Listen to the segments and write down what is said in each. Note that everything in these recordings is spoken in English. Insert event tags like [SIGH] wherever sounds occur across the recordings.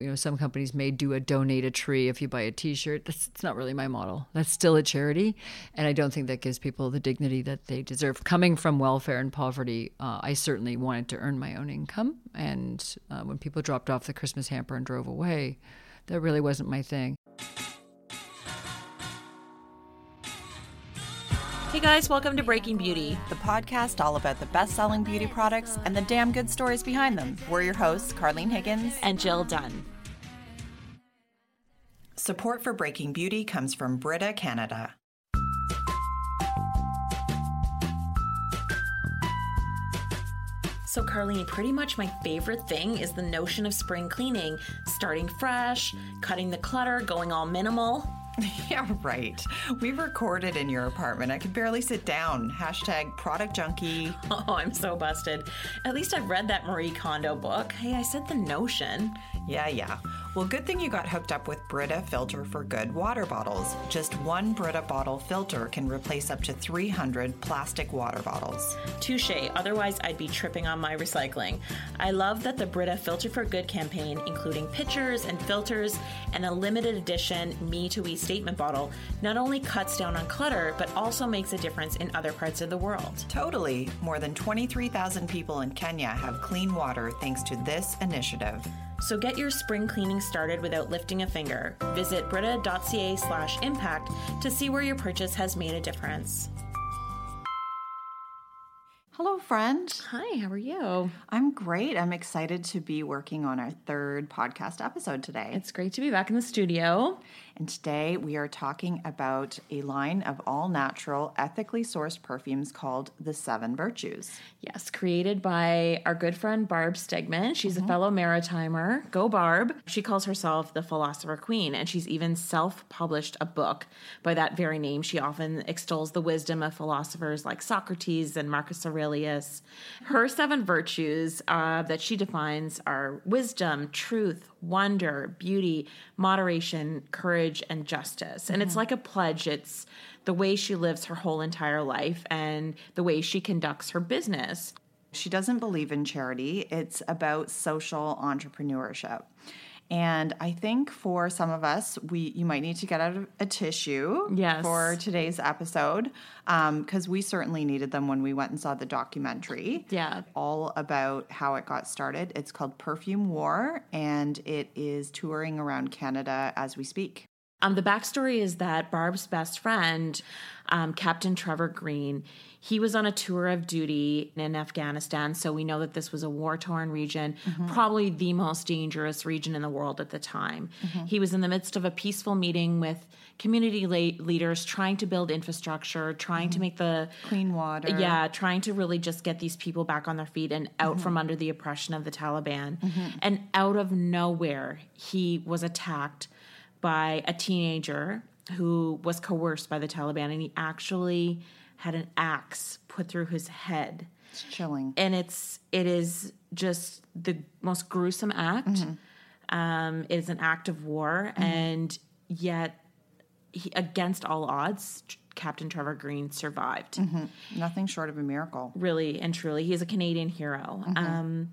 You know some companies may do a donate a tree if you buy a t-shirt. That's, that's not really my model. That's still a charity and i don't think that gives people the dignity that they deserve. Coming from welfare and poverty uh, i certainly wanted to earn my own income and uh, when people dropped off the christmas hamper and drove away that really wasn't my thing Hey guys, welcome to Breaking Beauty. the podcast all about the best selling beauty products and the damn good stories behind them. We're your hosts, Carlene Higgins. And Jill Dunn. Support for Breaking Beauty comes from Brita Canada. So, Carlene, pretty much my favorite thing is the notion of spring cleaning. Starting fresh, cutting the clutter, going all minimal. [LAUGHS] Yeah, right. We recorded in your apartment. I could barely sit down. Hashtag product junkie. [LAUGHS] Oh, I'm so busted. At least I've read that Marie Kondo book. Hey, I said the notion. Yeah, yeah. Well, good thing you got hooked up with Brita Filter for Good water bottles. Just one Brita bottle filter can replace up to 300 plastic water bottles. Touche, otherwise, I'd be tripping on my recycling. I love that the Brita Filter for Good campaign, including pitchers and filters and a limited edition Me to We statement bottle, not only cuts down on clutter, but also makes a difference in other parts of the world. Totally. More than 23,000 people in Kenya have clean water thanks to this initiative. So get your spring cleaning started without lifting a finger. Visit brita.ca slash impact to see where your purchase has made a difference. Hello, friend. Hi, how are you? I'm great. I'm excited to be working on our third podcast episode today. It's great to be back in the studio. And today we are talking about a line of all natural, ethically sourced perfumes called the Seven Virtues. Yes, created by our good friend Barb Stegemann. She's a fellow maritimer. Go Barb. She calls herself the philosopher queen, and she's even self published a book by that very name. She often extols the wisdom of philosophers like Socrates and Marcus Aurelius. Her seven virtues uh, that she defines are wisdom, truth, wonder, beauty, moderation, courage, and justice. And it's mm-hmm. like a pledge. It's the way she lives her whole entire life and the way she conducts her business. She doesn't believe in charity, it's about social entrepreneurship. And I think for some of us, we you might need to get out a tissue Yes. for today's episode um, because we certainly needed them when we went and saw the documentary. Yeah. all about how it got started. It's called Perfume War, and it is touring around Canada as we speak. Um, the backstory is that Barb's best friend, um, Captain Trevor Greene, he was on a tour of duty in Afghanistan. So we know that this was a war torn region, mm-hmm. probably the most dangerous region in the world at the time. Mm-hmm. He was in the midst of a peaceful meeting with community la- leaders trying to build infrastructure, trying to mm-hmm. make the Clean water. yeah, trying to really just get these people back on their feet and out from under the oppression of the Taliban. And out of nowhere, he was attacked by a teenager who was coerced by the Taliban, and he actually had an axe put through his head. It's chilling. And it's it is just the most gruesome act. Um, it is an act of war, and yet, he, against all odds, Captain Trevor Greene survived Nothing short of a miracle. really and truly. He's a Canadian hero. Um,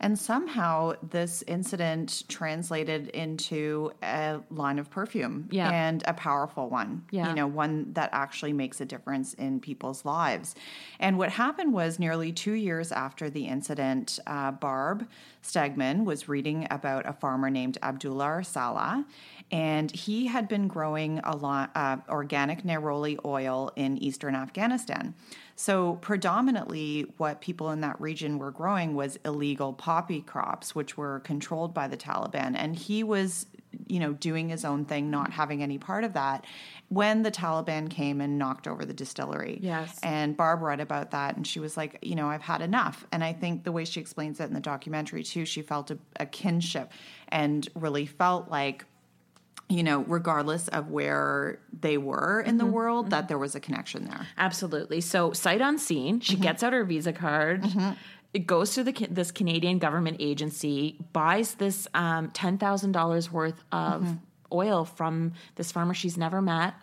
And somehow this incident translated into a line of perfume Yeah. and a powerful one. Yeah. You know, one that actually makes a difference in people's lives. And what happened was nearly two years after the incident, uh, Barb Stegemann was reading about a farmer named Abdullah Arsala. And he had been growing a lot uh, organic neroli oil in eastern Afghanistan. So, predominantly, what people in that region were growing was illegal poppy crops, which were controlled by the Taliban. And he was, you know, doing his own thing, not having any part of that, when the Taliban came and knocked over the distillery. Yes. And Barb read about that and she was like, you know, I've had enough. And I think the way she explains it in the documentary, too, she felt a, a kinship and really felt like, you know, regardless of where they were in the mm-hmm. world, that mm-hmm. there was a connection there. Absolutely. So, sight unseen, she mm-hmm. gets out her Visa card. It goes to the this Canadian government agency, buys this um, ten thousand dollars worth of oil from this farmer she's never met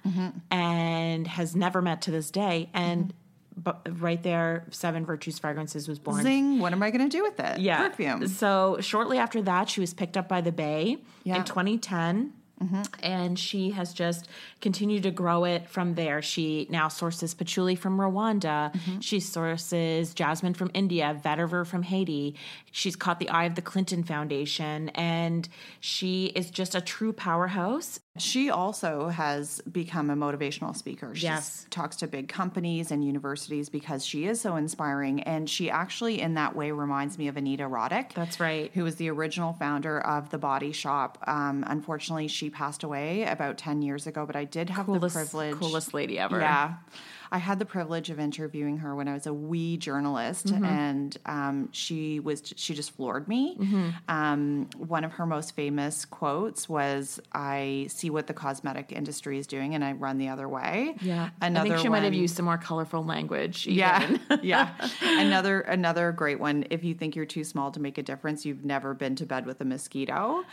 and has never met to this day. And but right there, Seven Virtues Fragrances was born. Zing, what am I going to do with it? Yeah. Perfume. So shortly after that, she was picked up by the Bay Yeah. in 2010. Mm-hmm. And she has just continued to grow it from there. She now sources patchouli from Rwanda. Mm-hmm. She sources jasmine from India, vetiver from Haiti. She's caught the eye of the Clinton Foundation, and she is just a true powerhouse. She also has become a motivational speaker. She Yes. talks to big companies and universities because she is so inspiring. And she actually, in that way, reminds me of Anita Roddick. That's right. Who was the original founder of The Body Shop. Um, unfortunately, she passed away about 10 years ago, but I did have Coolest, the privilege. coolest lady ever. Yeah. I had the privilege of interviewing her when I was a wee journalist, Mm-hmm. and um, she was she just floored me. Mm-hmm. Um, one of her most famous quotes was, "I see what the cosmetic industry is doing, and I run the other way." Yeah. another I think she might have used some more colorful language. yeah, even. yeah. [LAUGHS] Another another great one. If you think you're too small to make a difference, you've never been to bed with a mosquito.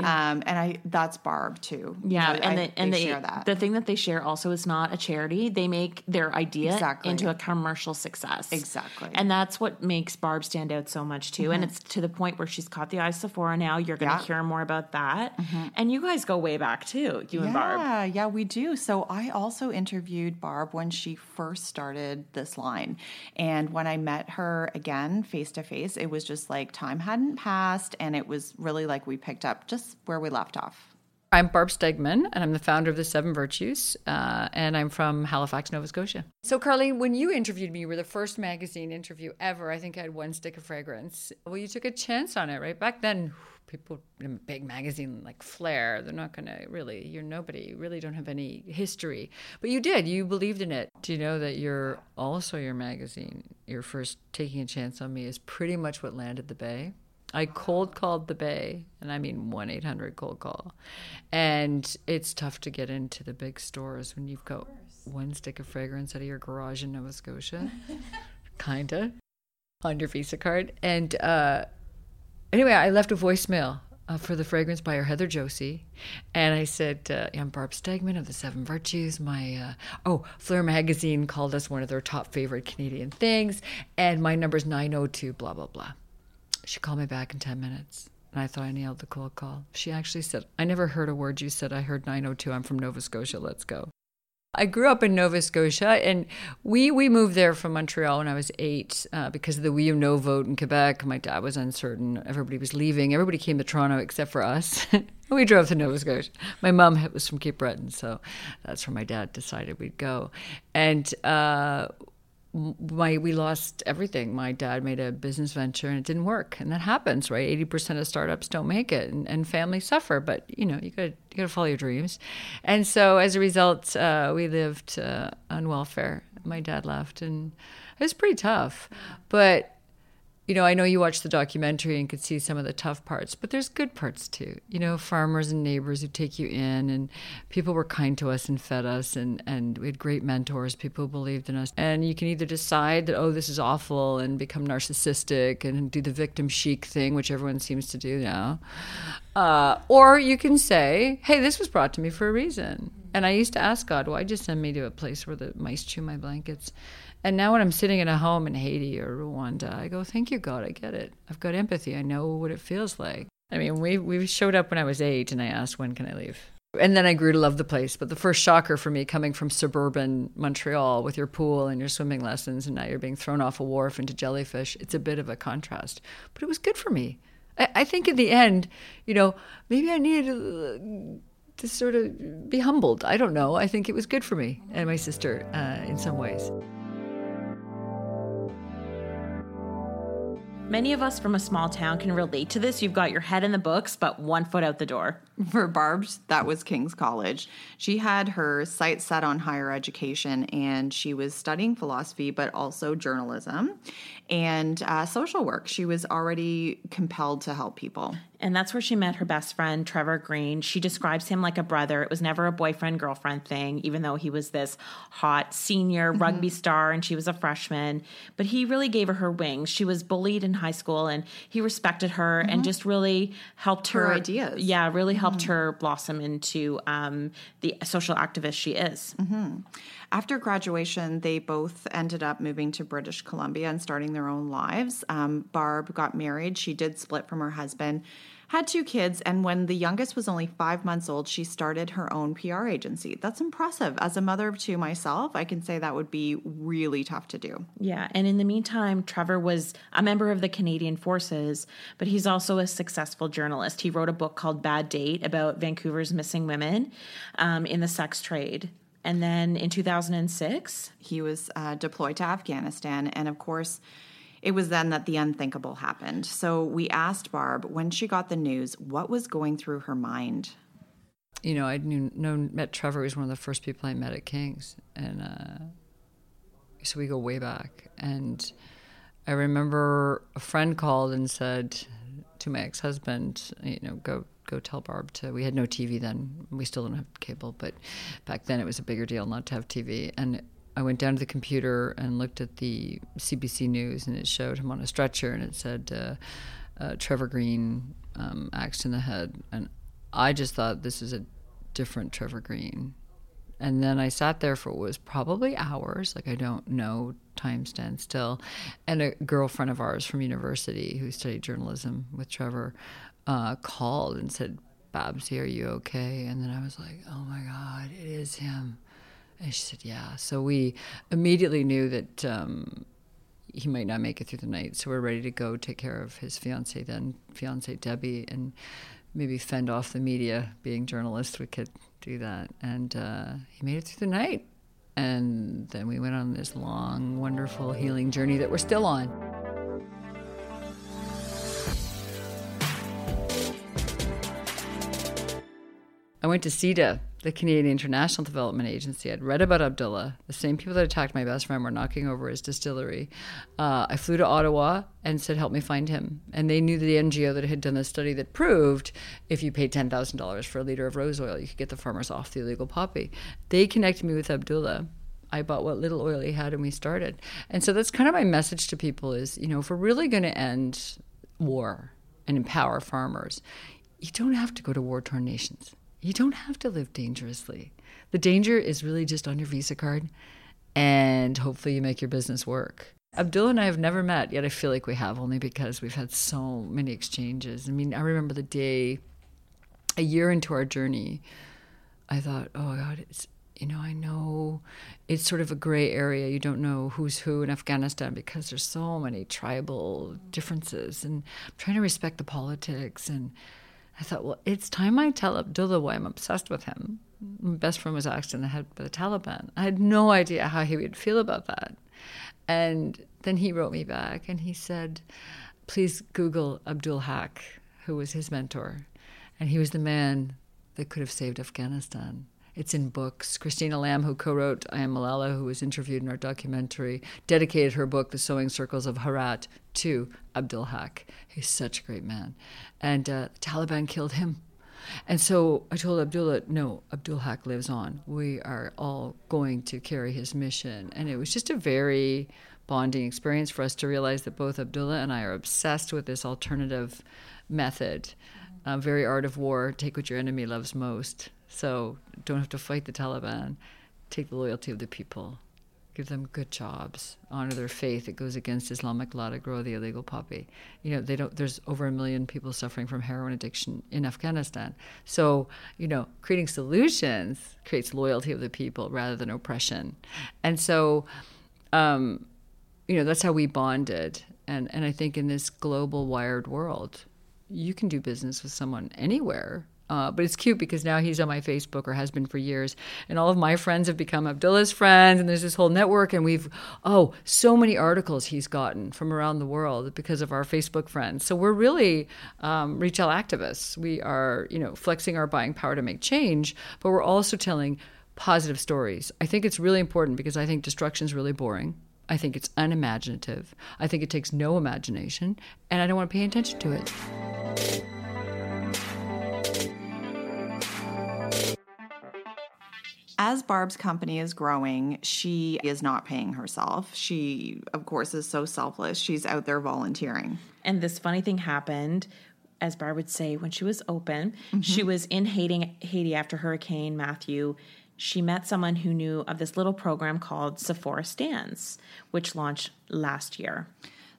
Um, and I that's Barb too. You Yeah, know, and I- the, and they they, share that. the thing that they share also is not a charity. They make their idea Exactly. into a commercial success. Exactly. And that's what makes Barb stand out so much too. And mm-hmm. it's to the point where she's caught the eye of Sephora now. You're going to Yeah. hear more about that. Mm-hmm. And you guys go way back too, you and Barb. Yeah, yeah, we do. So I also interviewed Barb when she first started this line. And when I met her again face to face, it was just like time hadn't passed and it was really like we picked up just where we left off. I'm Barb Stegemann, and I'm the founder of the Seven Virtues, uh, and I'm from Halifax, Nova Scotia. So, Carly, when you interviewed me, you were the first magazine interview ever. I think I had one stick of fragrance. Well, you took a chance on it, right? Back then, people in a big magazine like Flair, they're not going to really, you're nobody, you really don't have any history. But you did, you believed in it. Do you know that you're also your magazine, your first taking a chance on me, is pretty much what landed the Bay? I cold called the Bay, and I mean 1 800 cold call. And it's tough to get into the big stores when you've got one stick of fragrance out of your garage in Nova Scotia, [LAUGHS] kinda, on your Visa card. And uh, anyway, I left a voicemail uh, for the fragrance buyer, Heather Josie. And I said, uh, I'm Barb Stegemann of the Seven Virtues. My, uh, oh, Flair Magazine called us one of their top favorite Canadian things. And my number's 902, blah, blah, blah. She called me back in 10 minutes. And I thought I nailed the cold call. She actually said, I never heard a word you said. I heard 902. I'm from Nova Scotia. Let's go. I grew up in Nova Scotia, and we we moved there from Montreal when I was eight uh, because of the We No vote in Quebec. My dad was uncertain; everybody was leaving. Everybody came to Toronto except for us. [LAUGHS] we drove to Nova Scotia. My mom was from Cape Breton, so that's where my dad decided we'd go. And uh, my we lost everything. My dad made a business venture and it didn't work, and that happens, right? Eighty percent of startups don't make it, and, and families suffer. But you know, you got you got to follow your dreams. And so, as a result, uh, we lived uh, on welfare. My dad left, and it was pretty tough. But you know, I know you watched the documentary and could see some of the tough parts, but there's good parts too. You know, farmers and neighbors who take you in, and people were kind to us and fed us, and, and we had great mentors, people who believed in us. And you can either decide that, oh, this is awful, and become narcissistic and do the victim chic thing, which everyone seems to do now. Uh, or you can say, hey, this was brought to me for a reason. And I used to ask God, why'd you send me to a place where the mice chew my blankets? And now when I'm sitting in a home in Haiti or Rwanda, I go, thank you, God, I get it. I've got empathy. I know what it feels like. I mean, we, we showed up when I was eight and I asked, when can I leave? And then I grew to love the place. But the first shocker for me coming from suburban Montreal with your pool and your swimming lessons, and now you're being thrown off a wharf into jellyfish, it's a bit of a contrast. But it was good for me. I, I think in the end, you know, maybe I needed to, to sort of be humbled. I don't know. I think it was good for me and my sister uh, in some ways. Many of us from a small town can relate to this. You've got your head in the books, but one foot out the door. For Barb's, that was King's College. She had her sights set on higher education and she was studying philosophy, but also journalism and uh, social work. She was already compelled to help people. And that's where she met her best friend, Trevor Greene. She describes him like a brother. It was never a boyfriend girlfriend thing, even though he was this hot senior mm-hmm. rugby star and she was a freshman. But he really gave her her wings. She was bullied in high school and he respected her mm-hmm. and just really helped her, her ideas. Yeah, really helped mm-hmm. her blossom into um, the social activist she is. After graduation, they both ended up moving to British Columbia and starting their own lives. Um, Barb got married. She did split from her husband, had two kids, and when the youngest was only five months old, she started her own PR agency. That's impressive. As a mother of two myself, I can say that would be really tough to do. Yeah. And in the meantime, Trevor was a member of the Canadian Forces, but he's also a successful journalist. He wrote a book called Bad Date about Vancouver's missing women um, in the sex trade. And then in 2006, he was uh, deployed to Afghanistan. And of course, it was then that the unthinkable happened. So we asked Barb when she got the news, what was going through her mind? You know, I knew, known, met Trevor. He was one of the first people I met at King's. And uh, so we go way back. And I remember a friend called and said to my ex husband, you know, go go tell Barb to. We had no TV then. We still don't have cable, but back then it was a bigger deal not to have TV. And I went down to the computer and looked at the CBC News, and it showed him on a stretcher, and it said uh, uh, Trevor Greene um, axed in the head, and I just thought this is a different Trevor Greene. And then I sat there for what was probably hours, like I don't know, time stands still. And a girlfriend of ours from university who studied journalism with Trevor uh, called and said, Babsy, are you okay? And then I was like, oh my God, it is him. And she said, yeah. So we immediately knew that um, he might not make it through the night. So we're ready to go take care of his fiance, then fiance Debbie, and maybe fend off the media. Being journalists, we could do that. And uh, he made it through the night. And then we went on this long, wonderful healing journey that we're still on. Went to CIDA, the Canadian International Development Agency. I'd read about Abdullah. The same people that attacked my best friend were knocking over his distillery. Uh, I flew to Ottawa and said, help me find him. And they knew the NGO that had done the study that proved if you paid $10,000 for a liter of rose oil, you could get the farmers off the illegal poppy. They connected me with Abdullah. I bought what little oil he had and we started. And so that's kind of my message to people is, you know, if we're really going to end war and empower farmers, you don't have to go to war torn nations you don't have to live dangerously. The danger is really just on your Visa card, and hopefully you make your business work. Abdullah and I have never met, yet I feel like we have, only because we've had so many exchanges. I mean, I remember the day, a year into our journey, I thought, oh God, it's, you know, I know it's sort of a gray area. You don't know who's who in Afghanistan because there's so many tribal differences, and I'm trying to respect the politics and I thought, well, it's time I tell Abdullah why I'm obsessed with him. My best friend was axed in the head by the Taliban. I had no idea how he would feel about that. And then he wrote me back and he said, please Google Abdul Haq, who was his mentor. And he was the man that could have saved Afghanistan. It's in books. Christina Lamb, who co wrote I Am Malala, who was interviewed in our documentary, dedicated her book, The Sewing Circles of Herat, to Abdul Haq. He's such a great man. And uh, the Taliban killed him. And so I told Abdullah, no, Abdul Haq lives on. We are all going to carry his mission. And it was just a very bonding experience for us to realize that both Abdullah and I are obsessed with this alternative method. Uh, very art of war, take what your enemy loves most. So don't have to fight the Taliban. Take the loyalty of the people give them good jobs, honor their faith. It goes against Islamic law to grow the illegal poppy. You know, they don't. There's over a million people suffering from heroin addiction in Afghanistan. So, you know, creating solutions creates loyalty of the people rather than oppression. And so, um, you know, that's how we bonded. And and I think in this global wired world, you can do business with someone anywhere uh, but it's cute because now he's on my Facebook or has been for years, and all of my friends have become Abdullah's friends, and there's this whole network, and we've oh so many articles he's gotten from around the world because of our Facebook friends. So we're really um, retail activists. We are you know flexing our buying power to make change, but we're also telling positive stories. I think it's really important because I think destruction is really boring. I think it's unimaginative. I think it takes no imagination, and I don't want to pay attention to it. As Barb's company is growing, she is not paying herself. She, of course, is so selfless. She's out there volunteering. And this funny thing happened, as Barb would say, when she was open. Mm-hmm. She was in Haiti, Haiti after Hurricane Matthew. She met someone who knew of this little program called Sephora Stands, which launched last year.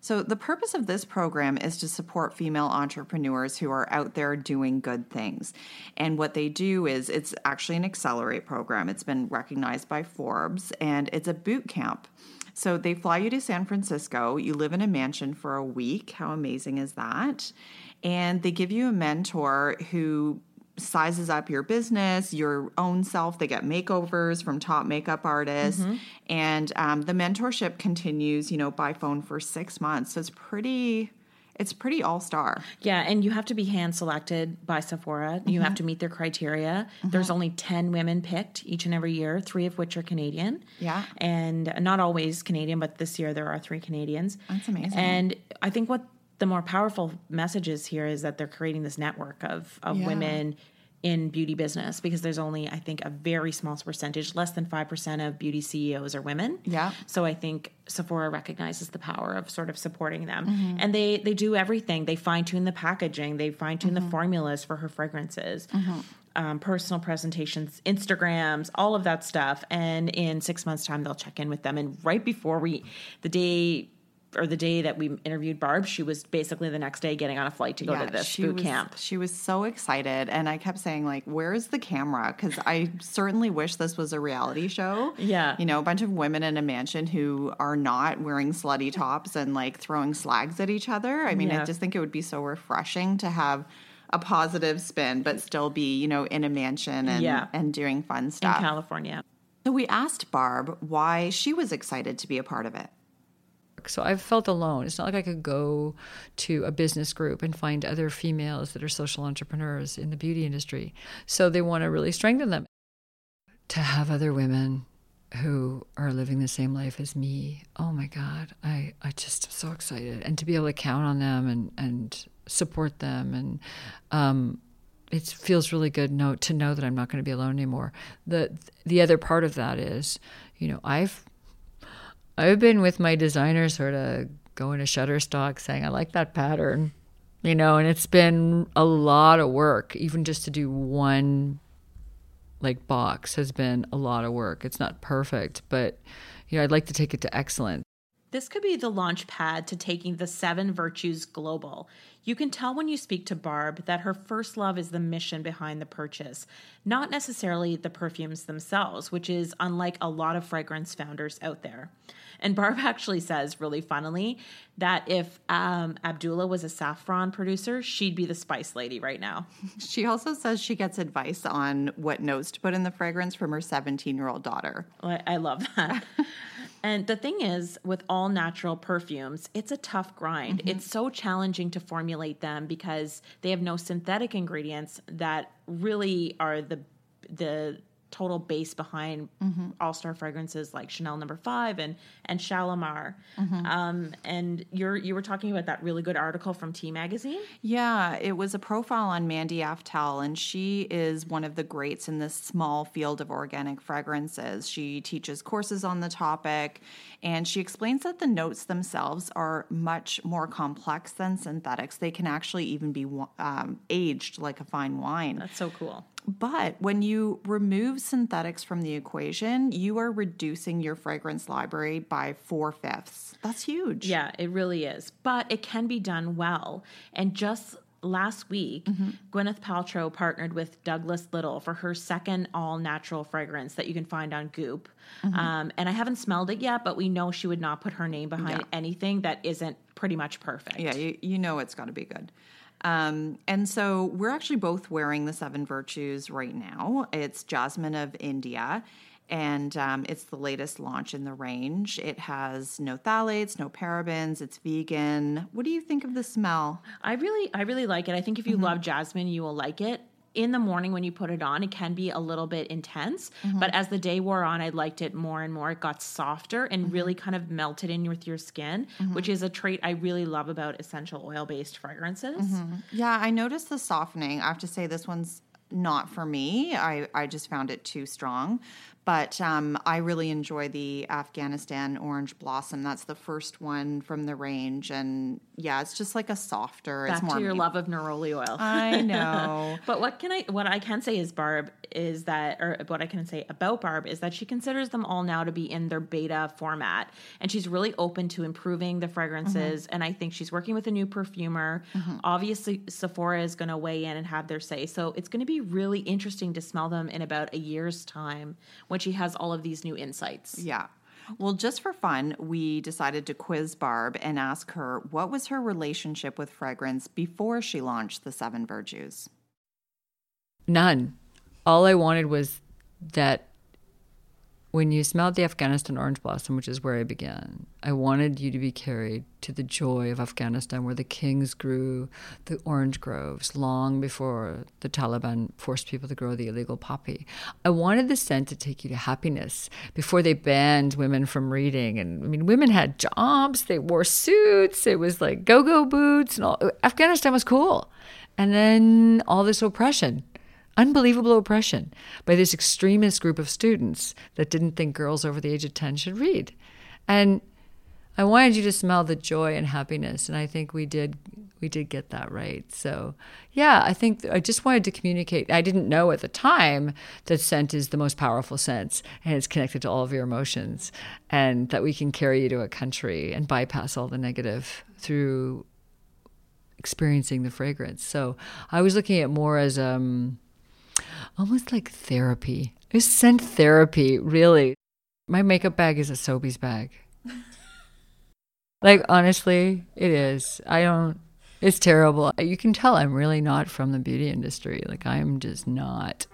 So, the purpose of this program is to support female entrepreneurs who are out there doing good things. And what they do is it's actually an accelerate program. It's been recognized by Forbes and it's a boot camp. So, they fly you to San Francisco. You live in a mansion for a week. How amazing is that? And they give you a mentor who sizes up your business, your own self. They get makeovers from top makeup artists, mm-hmm. and um, the mentorship continues, you know, by phone for six months. So it's pretty. It's pretty all star. Yeah, and you have to be hand selected by Sephora. You mm-hmm. have to meet their criteria. Mm-hmm. There's only 10 women picked each and every year, three of which are Canadian. Yeah. And not always Canadian, but this year there are three Canadians. That's amazing. And I think what the more powerful messages here is that they're creating this network of, of yeah. women in beauty business because there's only I think a very small percentage, less than 5% of beauty CEOs are women. Yeah. So I think Sephora recognizes the power of sort of supporting them. Mm-hmm. And they they do everything. They fine-tune the packaging, they fine-tune mm-hmm. the formulas for her fragrances. Mm-hmm. Um, personal presentations, Instagrams, all of that stuff. And in six months' time, they'll check in with them. And right before we, the day or the day that we interviewed Barb, she was basically the next day getting on a flight to go yeah, to this boot was, camp. She was so excited, and I kept saying like, "Where's the camera?" Because I certainly wish this was a reality show. Yeah, you know, a bunch of women in a mansion who are not wearing slutty tops and like throwing slags at each other. I mean, yeah. I just think it would be so refreshing to have a positive spin, but still be you know in a mansion and yeah. and doing fun stuff in California. So we asked Barb why she was excited to be a part of it. So I've felt alone. It's not like I could go to a business group and find other females that are social entrepreneurs in the beauty industry. So they want to really strengthen them. To have other women who are living the same life as me, oh my God, I, I just am so excited. And to be able to count on them and, and support them. And um, it feels really good know, to know that I'm not going to be alone anymore. The, the other part of that is, you know, I've I've been with my designer sort of going to Shutterstock saying, I like that pattern, you know, and it's been a lot of work. Even just to do one like box has been a lot of work. It's not perfect, but you know, I'd like to take it to excellence. This could be the launch pad to taking the seven virtues global. You can tell when you speak to Barb that her first love is the mission behind the purchase, not necessarily the perfumes themselves, which is unlike a lot of fragrance founders out there. And Barb [LAUGHS] actually says, really funnily, that if um, Abdullah was a saffron producer, she'd be the spice lady right now. [LAUGHS] She also says she gets advice on what notes to put in the fragrance from her 17 year old daughter. I, I love that. [LAUGHS] and the thing is, with all natural perfumes, it's a tough grind. Mm-hmm. It's so challenging to formulate them because they have no synthetic ingredients that really are the the total base behind mm-hmm. all star fragrances like Chanel Number no. Five and and Shalimar. Mm-hmm. Um, and you're you were talking about that really good article from T Magazine. Yeah, it was a profile on Mandy Aftel, and she is one of the greats in this small field of organic fragrances. She teaches courses on the topic, and she explains that the notes themselves are much more complex than synthetics. They can actually even be um, aged like a fine wine. That's so cool. But when you remove synthetics from the equation, you are reducing your fragrance library by four fifths. That's huge. Yeah, it really is. But it can be done well. And just last week, mm-hmm. Gwyneth Paltrow partnered with Douglas Little for her second all natural fragrance that you can find on Goop. Mm-hmm. Um, and I haven't smelled it yet, but we know she would not put her name behind yeah. anything that isn't pretty much perfect. Yeah, you, you know it's got to be good. Um, and so we're actually both wearing the Seven Virtues right now. It's Jasmine of India, and um, it's the latest launch in the range. It has no phthalates, no parabens. It's vegan. What do you think of the smell? I really, I really like it. I think if you mm-hmm. love jasmine, you will like it in the morning when you put it on, it can be a little bit intense. Mm-hmm. But as the day wore on, I liked it more and more. It got softer and mm-hmm. really kind of melted in with your skin, mm-hmm. which is a trait I really love about essential oil based fragrances. Mm-hmm. Yeah, I noticed the softening. I have to say, this one's not for me. I, I just found it too strong. But um, I really enjoy the Afghanistan Orange Blossom. That's the first one from the range, and yeah, it's just like a softer. Back it's more to your me. love of neroli oil. [LAUGHS] I know. [LAUGHS] but what can I? What I can say is Barb is that, or what I can say about Barb is that she considers them all now to be in their beta format, and she's really open to improving the fragrances. Mm-hmm. And I think she's working with a new perfumer. Mm-hmm. Obviously, Sephora is going to weigh in and have their say. So it's going to be really interesting to smell them in about a year's time when she has all of these new insights. Yeah. Well, just for fun, we decided to quiz Barb and ask her what was her relationship with fragrance before she launched the Seven Virtues. None. All I wanted was that when you smelled the Afghanistan orange blossom, which is where I began, I wanted you to be carried to the joy of Afghanistan, where the kings grew the orange groves long before the Taliban forced people to grow the illegal poppy. I wanted the scent to take you to happiness before they banned women from reading. And I mean, women had jobs, they wore suits, it was like go go boots, and all. Afghanistan was cool. And then all this oppression unbelievable oppression by this extremist group of students that didn't think girls over the age of 10 should read. And I wanted you to smell the joy and happiness and I think we did we did get that right. So, yeah, I think I just wanted to communicate. I didn't know at the time that scent is the most powerful sense and it's connected to all of your emotions and that we can carry you to a country and bypass all the negative through experiencing the fragrance. So, I was looking at more as um almost like therapy. It's scent therapy, really. My makeup bag is a Sobeys bag. [LAUGHS] like, honestly, it is. I don't, it's terrible. You can tell I'm really not from the beauty industry. Like, I'm just not.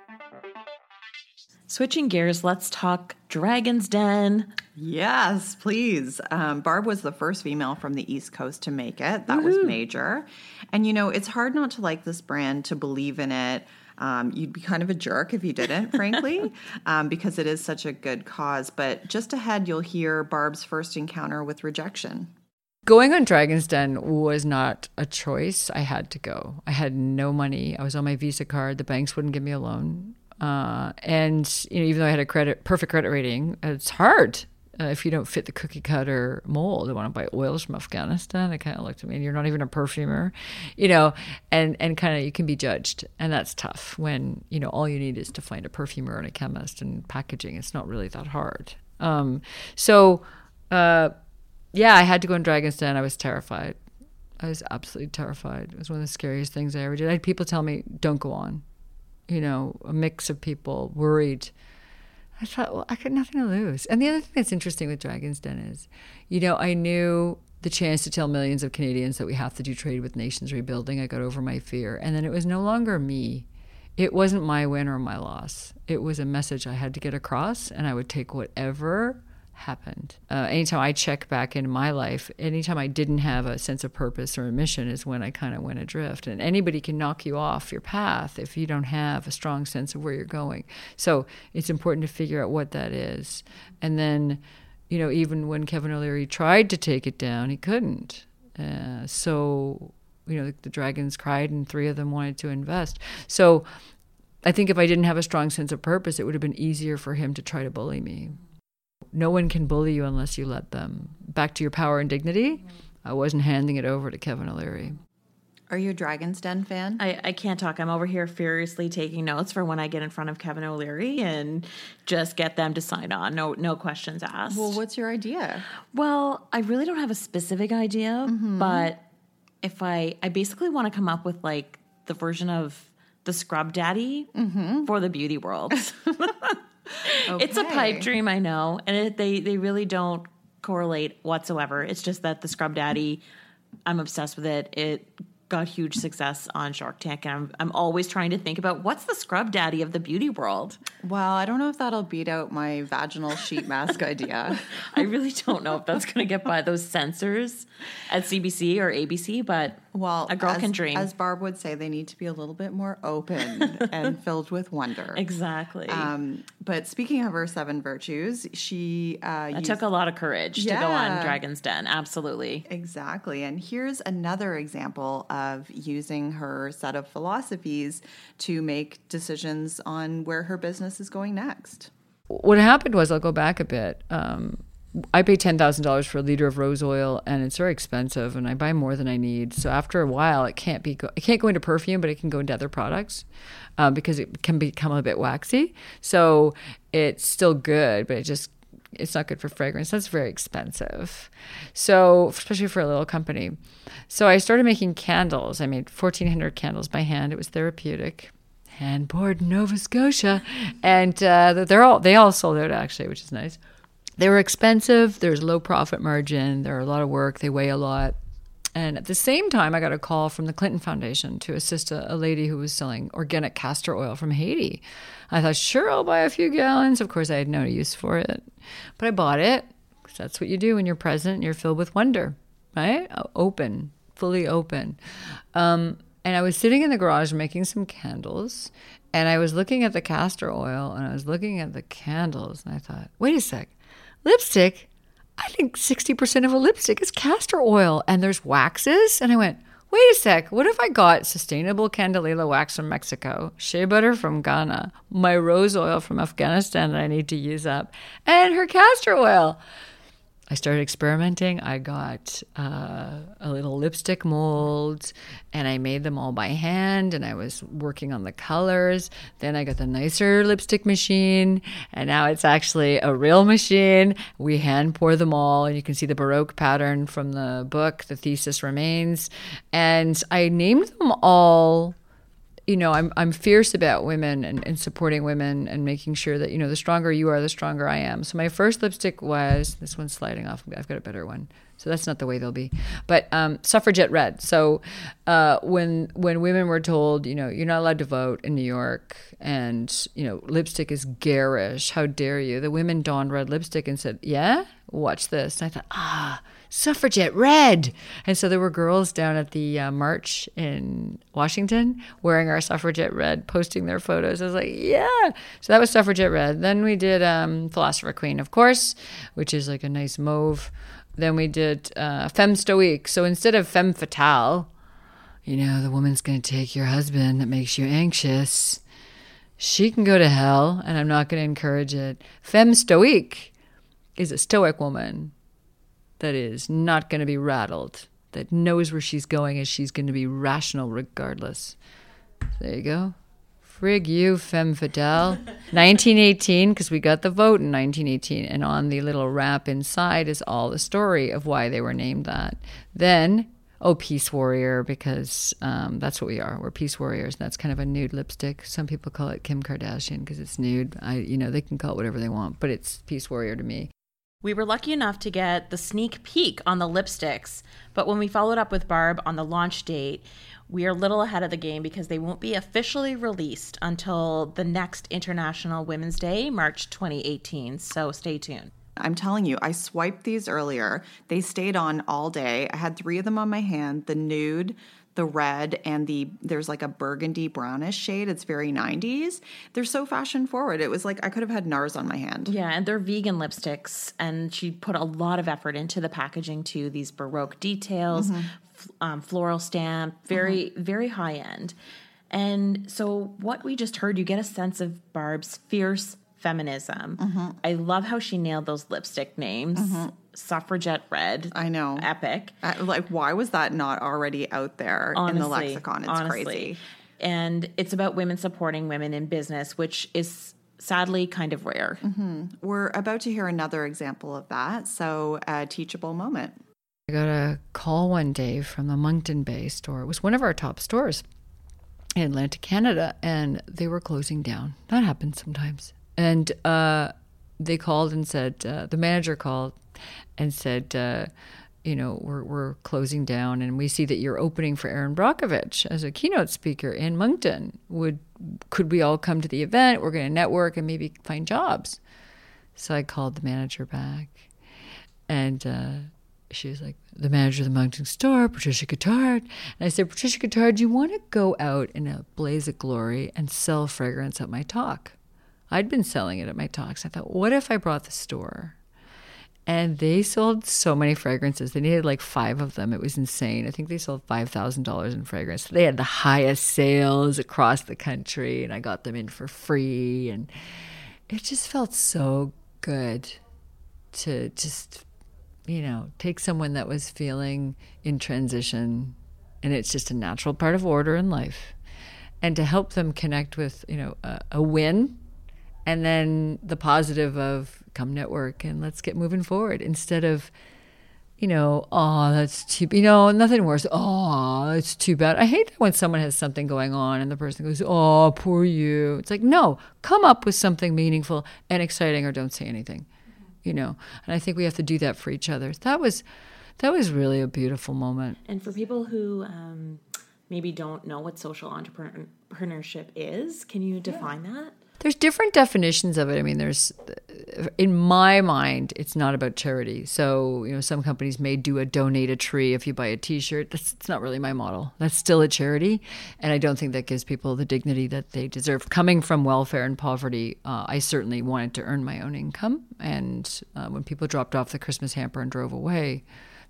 Switching gears, let's talk Dragon's Den. Yes, please. Um, Barb was the first female from the East Coast to make it. That Woo-hoo. was major. And you know, it's hard not to like this brand, to believe in it. Um, you'd be kind of a jerk if you didn't, frankly, [LAUGHS] um, because it is such a good cause. But just ahead, you'll hear Barb's first encounter with rejection. Going on Dragon's Den was not a choice. I had to go. I had no money. I was on my Visa card. The banks wouldn't give me a loan. Uh, and you know, even though I had a credit perfect credit rating, it's hard uh, if you don't fit the cookie cutter mold, they want to buy oils from Afghanistan. They kind of looked at me, and you're not even a perfumer, you know, and and kind of you can be judged, and that's tough when you know all you need is to find a perfumer and a chemist and packaging. It's not really that hard. Um, so, uh, yeah, I had to go in Dragon's Den. I was terrified. I was absolutely terrified. It was one of the scariest things I ever did. I had people tell me, "Don't go on," you know, a mix of people worried I thought, well, I got nothing to lose. And the other thing that's interesting with Dragon's Den is, you know, I knew the chance to tell millions of Canadians that we have to do trade with nations rebuilding. I got over my fear. And then it was no longer me. It wasn't my win or my loss. It was a message I had to get across, and I would take whatever happened. Uh, anytime I check back into my life, anytime I didn't have a sense of purpose or a mission is when I kind of went adrift. And anybody can knock you off your path if you don't have a strong sense of where you're going. So it's important to figure out what that is. And then, you know, even when Kevin O'Leary tried to take it down, he couldn't. Uh, so, you know, the, the dragons cried and three of them wanted to invest. So, I think if I didn't have a strong sense of purpose, it would have been easier for him to try to bully me no one can bully you unless you let them. Back to your power and dignity, mm-hmm. I wasn't handing it over to Kevin O'Leary. Are you a Dragon's Den fan? I, I can't talk. I'm over here furiously taking notes for when I get in front of Kevin O'Leary and just get them to sign on. No, no questions asked. well, what's your idea? Well, I really don't have a specific idea, mm-hmm. but if I, I basically want to come up with like the version of the Scrub Daddy mm-hmm. for the beauty world. [LAUGHS] [LAUGHS] It's a pipe dream, I know, and it, they they really don't correlate whatsoever. It's just that the Scrub Daddy, I'm obsessed with it. It got huge success on Shark Tank, and I'm I'm always trying to think about what's the Scrub Daddy of the beauty world. Well, I don't know if that'll beat out my vaginal sheet mask idea. [LAUGHS] I really don't know if that's going to get by those censors at CBC or ABC, but Well, a girl as, can dream. As Barb would say, they need to be a little bit more open [LAUGHS] and filled with wonder. exactly. Um, but speaking of her seven virtues, she uh, it used- took a lot of courage to go on Dragon's Den. Absolutely. Exactly. And here's another example of using her set of philosophies to make decisions on where her business is going next. what happened was I'll go back a bit. Um, I pay ten thousand dollars for a liter of rose oil, and it's very expensive, and I buy more than I need. So after a while, it can't be. Go- it can't go into perfume, but it can go into other products um, because it can become a bit waxy. So it's still good, but it just it's not good for fragrance. That's very expensive. So especially for a little company. So I started making candles. I made fourteen hundred candles by hand. It was therapeutic hand poured in Nova Scotia, and uh, they're all they all sold out actually, which is nice. They were expensive. There's low profit margin. They're a lot of work. They weigh a lot. And at the same time, I got a call from the Clinton Foundation to assist a, a lady who was selling organic castor oil from Haiti. I thought, sure, I'll buy a few gallons. Of course, I had no use for it, but I bought it 'cause that's what you do when you're present and you're filled with wonder, right? Open, fully open. Um, and I was sitting in the garage making some candles, and I was looking at the castor oil and I was looking at the candles, and I thought, wait a sec, lipstick. I think 60% of a lipstick is castor oil and there's waxes. And I went, wait a sec, what if I got sustainable Candelilla wax from Mexico, shea butter from Ghana, my rose oil from Afghanistan that I need to use up, and her castor oil? I started experimenting. I got uh, a little lipstick mold and I made them all by hand and I was working on the colors. Then I got the nicer lipstick machine and now it's actually a real machine. We hand pour them all and you can see the Baroque pattern from the book, The Thesis Remains. And I named them all you know, I'm I'm fierce about women and, and supporting women and making sure that you know the stronger you are, the stronger I am. So my first lipstick was this one's sliding off. I've got a better one, so that's not the way they'll be. But um, suffragette red. So uh, when when women were told, you know, you're not allowed to vote in New York, and you know, lipstick is garish. How dare you? The women donned red lipstick and said, "Yeah, watch this." And I thought, ah suffragette red. And so there were girls down at the uh, march in Washington wearing our suffragette red, posting their photos. I was like, yeah. So that was suffragette red. Then we did um, Philosopher Queen, of course, which is like a nice mauve. Then we did uh, Femme Stoique. So instead of Femme Fatale, you know, the woman's going to take your husband that makes you anxious. She can go to hell, and I'm not going to encourage it. Femme Stoique is a stoic woman that is not going to be rattled, that knows where she's going and she's going to be rational regardless. There you go. Frig you, femme fatale. [LAUGHS] 1918, because we got the vote in 1918, and on the little wrap inside is all the story of why they were named that. Then, oh, peace warrior, because um, that's what we are. We're peace warriors. And that's kind of a nude lipstick. Some people call it Kim Kardashian because it's nude. I, you know, they can call it whatever they want, but it's peace warrior to me. We were lucky enough to get the sneak peek on the lipsticks, but when we followed up with Barb on the launch date, we are a little ahead of the game because they won't be officially released until the next International Women's Day, March 2018. So stay tuned. I'm telling you, I swiped these earlier. They stayed on all day. I had three of them on my hand the nude, the red, and the there's like a burgundy brownish shade. It's very 90s. They're so fashion forward. It was like I could have had NARS on my hand. Yeah, and they're vegan lipsticks, and she put a lot of effort into the packaging too. These baroque details, mm-hmm. f- um, floral stamp, very mm-hmm. very high end. And so, what we just heard, you get a sense of Barb's fierce feminism. Mm-hmm. I love how she nailed those lipstick names. Suffragette red. I know. Epic. Uh, like, why was that not already out there in the lexicon? It's honestly. crazy. And it's about women supporting women in business, which is sadly kind of rare. We're about to hear another example of that. So, a teachable moment. I got a call one day from the Moncton Bay store. It was one of our top stores in Atlantic Canada, and they were closing down. That happens sometimes. And uh, they called and said, uh, the manager called and said, uh, you know, we're, we're closing down, and we see that you're opening for Erin Brockovich as a keynote speaker in Moncton. Would could we all come to the event? We're going to network and maybe find jobs. So I called the manager back, and uh, she was like, the manager of the Moncton store, Patricia Guittard. And I said, Patricia Guittard, do you want to go out in a blaze of glory and sell fragrance at my talk? I'd been selling it at my talks. I thought, what if I brought the store? And they sold so many fragrances. They needed like five of them. It was insane. I think they sold $5,000 in fragrance. They had the highest sales across the country, and I got them in for free. And it just felt so good to just you know, take someone that was feeling in transition, and it's just a natural part of order in life, and to help them connect with, you know, a, a win, and then the positive of come network and let's get moving forward instead of, you know, oh, that's too, you know, nothing worse. Oh, it's too bad. I hate that when someone has something going on and the person goes, oh, poor you. It's like, no, come up with something meaningful and exciting or don't say anything you know and i think we have to do that for each other that was that was really a beautiful moment And for people who um, maybe don't know what social entrepreneurship is, can you define that? There's different definitions of it. I mean there's in my mind it's not about charity. So you know some companies may do a donate a tree if you buy a t-shirt. That's it's not really my model. That's still a charity. And i don't think that gives people the dignity that they deserve. Coming from welfare and poverty uh, i certainly wanted to earn my own income. And uh, when people dropped off the christmas hamper and drove away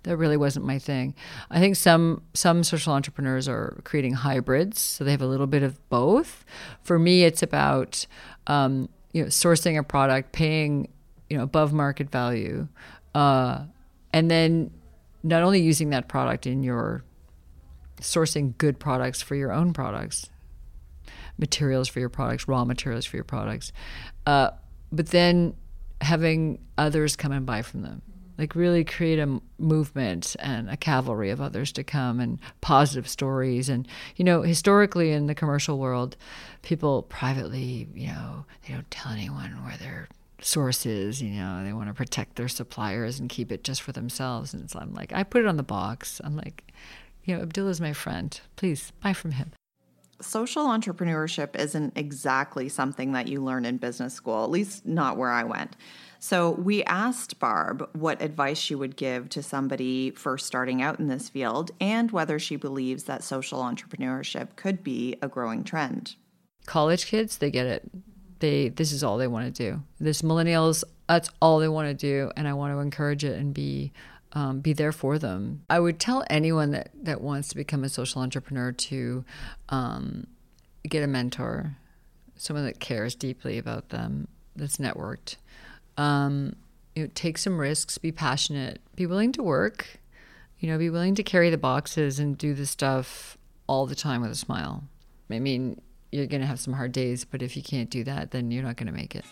that really wasn't my thing. I think some some social entrepreneurs are creating hybrids, so they have a little bit of both. For me, it's about um, you know sourcing a product, paying you know above market value, uh, and then not only using that product in your sourcing good products for your own products, materials for your products, raw materials for your products, uh, but then having others come and buy from them. Like really create a movement and a cavalry of others to come and positive stories. And you know, historically in the commercial world, people privately, you know, they don't tell anyone where their source is. You know, they want to protect their suppliers and keep it just for themselves. And so I'm like, I put it on the box. I'm like, you know, Abdullah's my friend. Please buy from him. Social entrepreneurship isn't exactly something that you learn in business school, at least not where I went. So we asked Barb what advice she would give to somebody first starting out in this field and whether she believes that social entrepreneurship could be a growing trend. college kids they get it. They this is all they want to do. This millennials that's all they want to do and i want to encourage it and be um, be there for them. I would tell anyone that that wants to become a social entrepreneur to um, get a mentor someone that cares deeply about them that's networked um, you know, take some risks be passionate be willing to work you know be willing to carry the boxes and do the stuff all the time with a smile i mean you're going to have some hard days but if you can't do that then you're not going to make it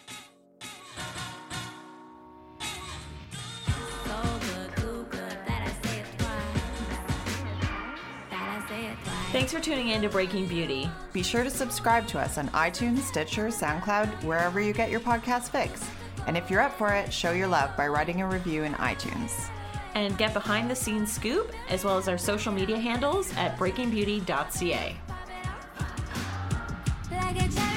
Thanks for tuning in to Breaking Beauty. Be sure to subscribe to us on iTunes, Stitcher, SoundCloud, wherever you get your podcast fix. And if you're up for it, show your love by writing a review in iTunes. And get behind the scenes scoop as well as our social media handles at breakingbeauty.ca. like a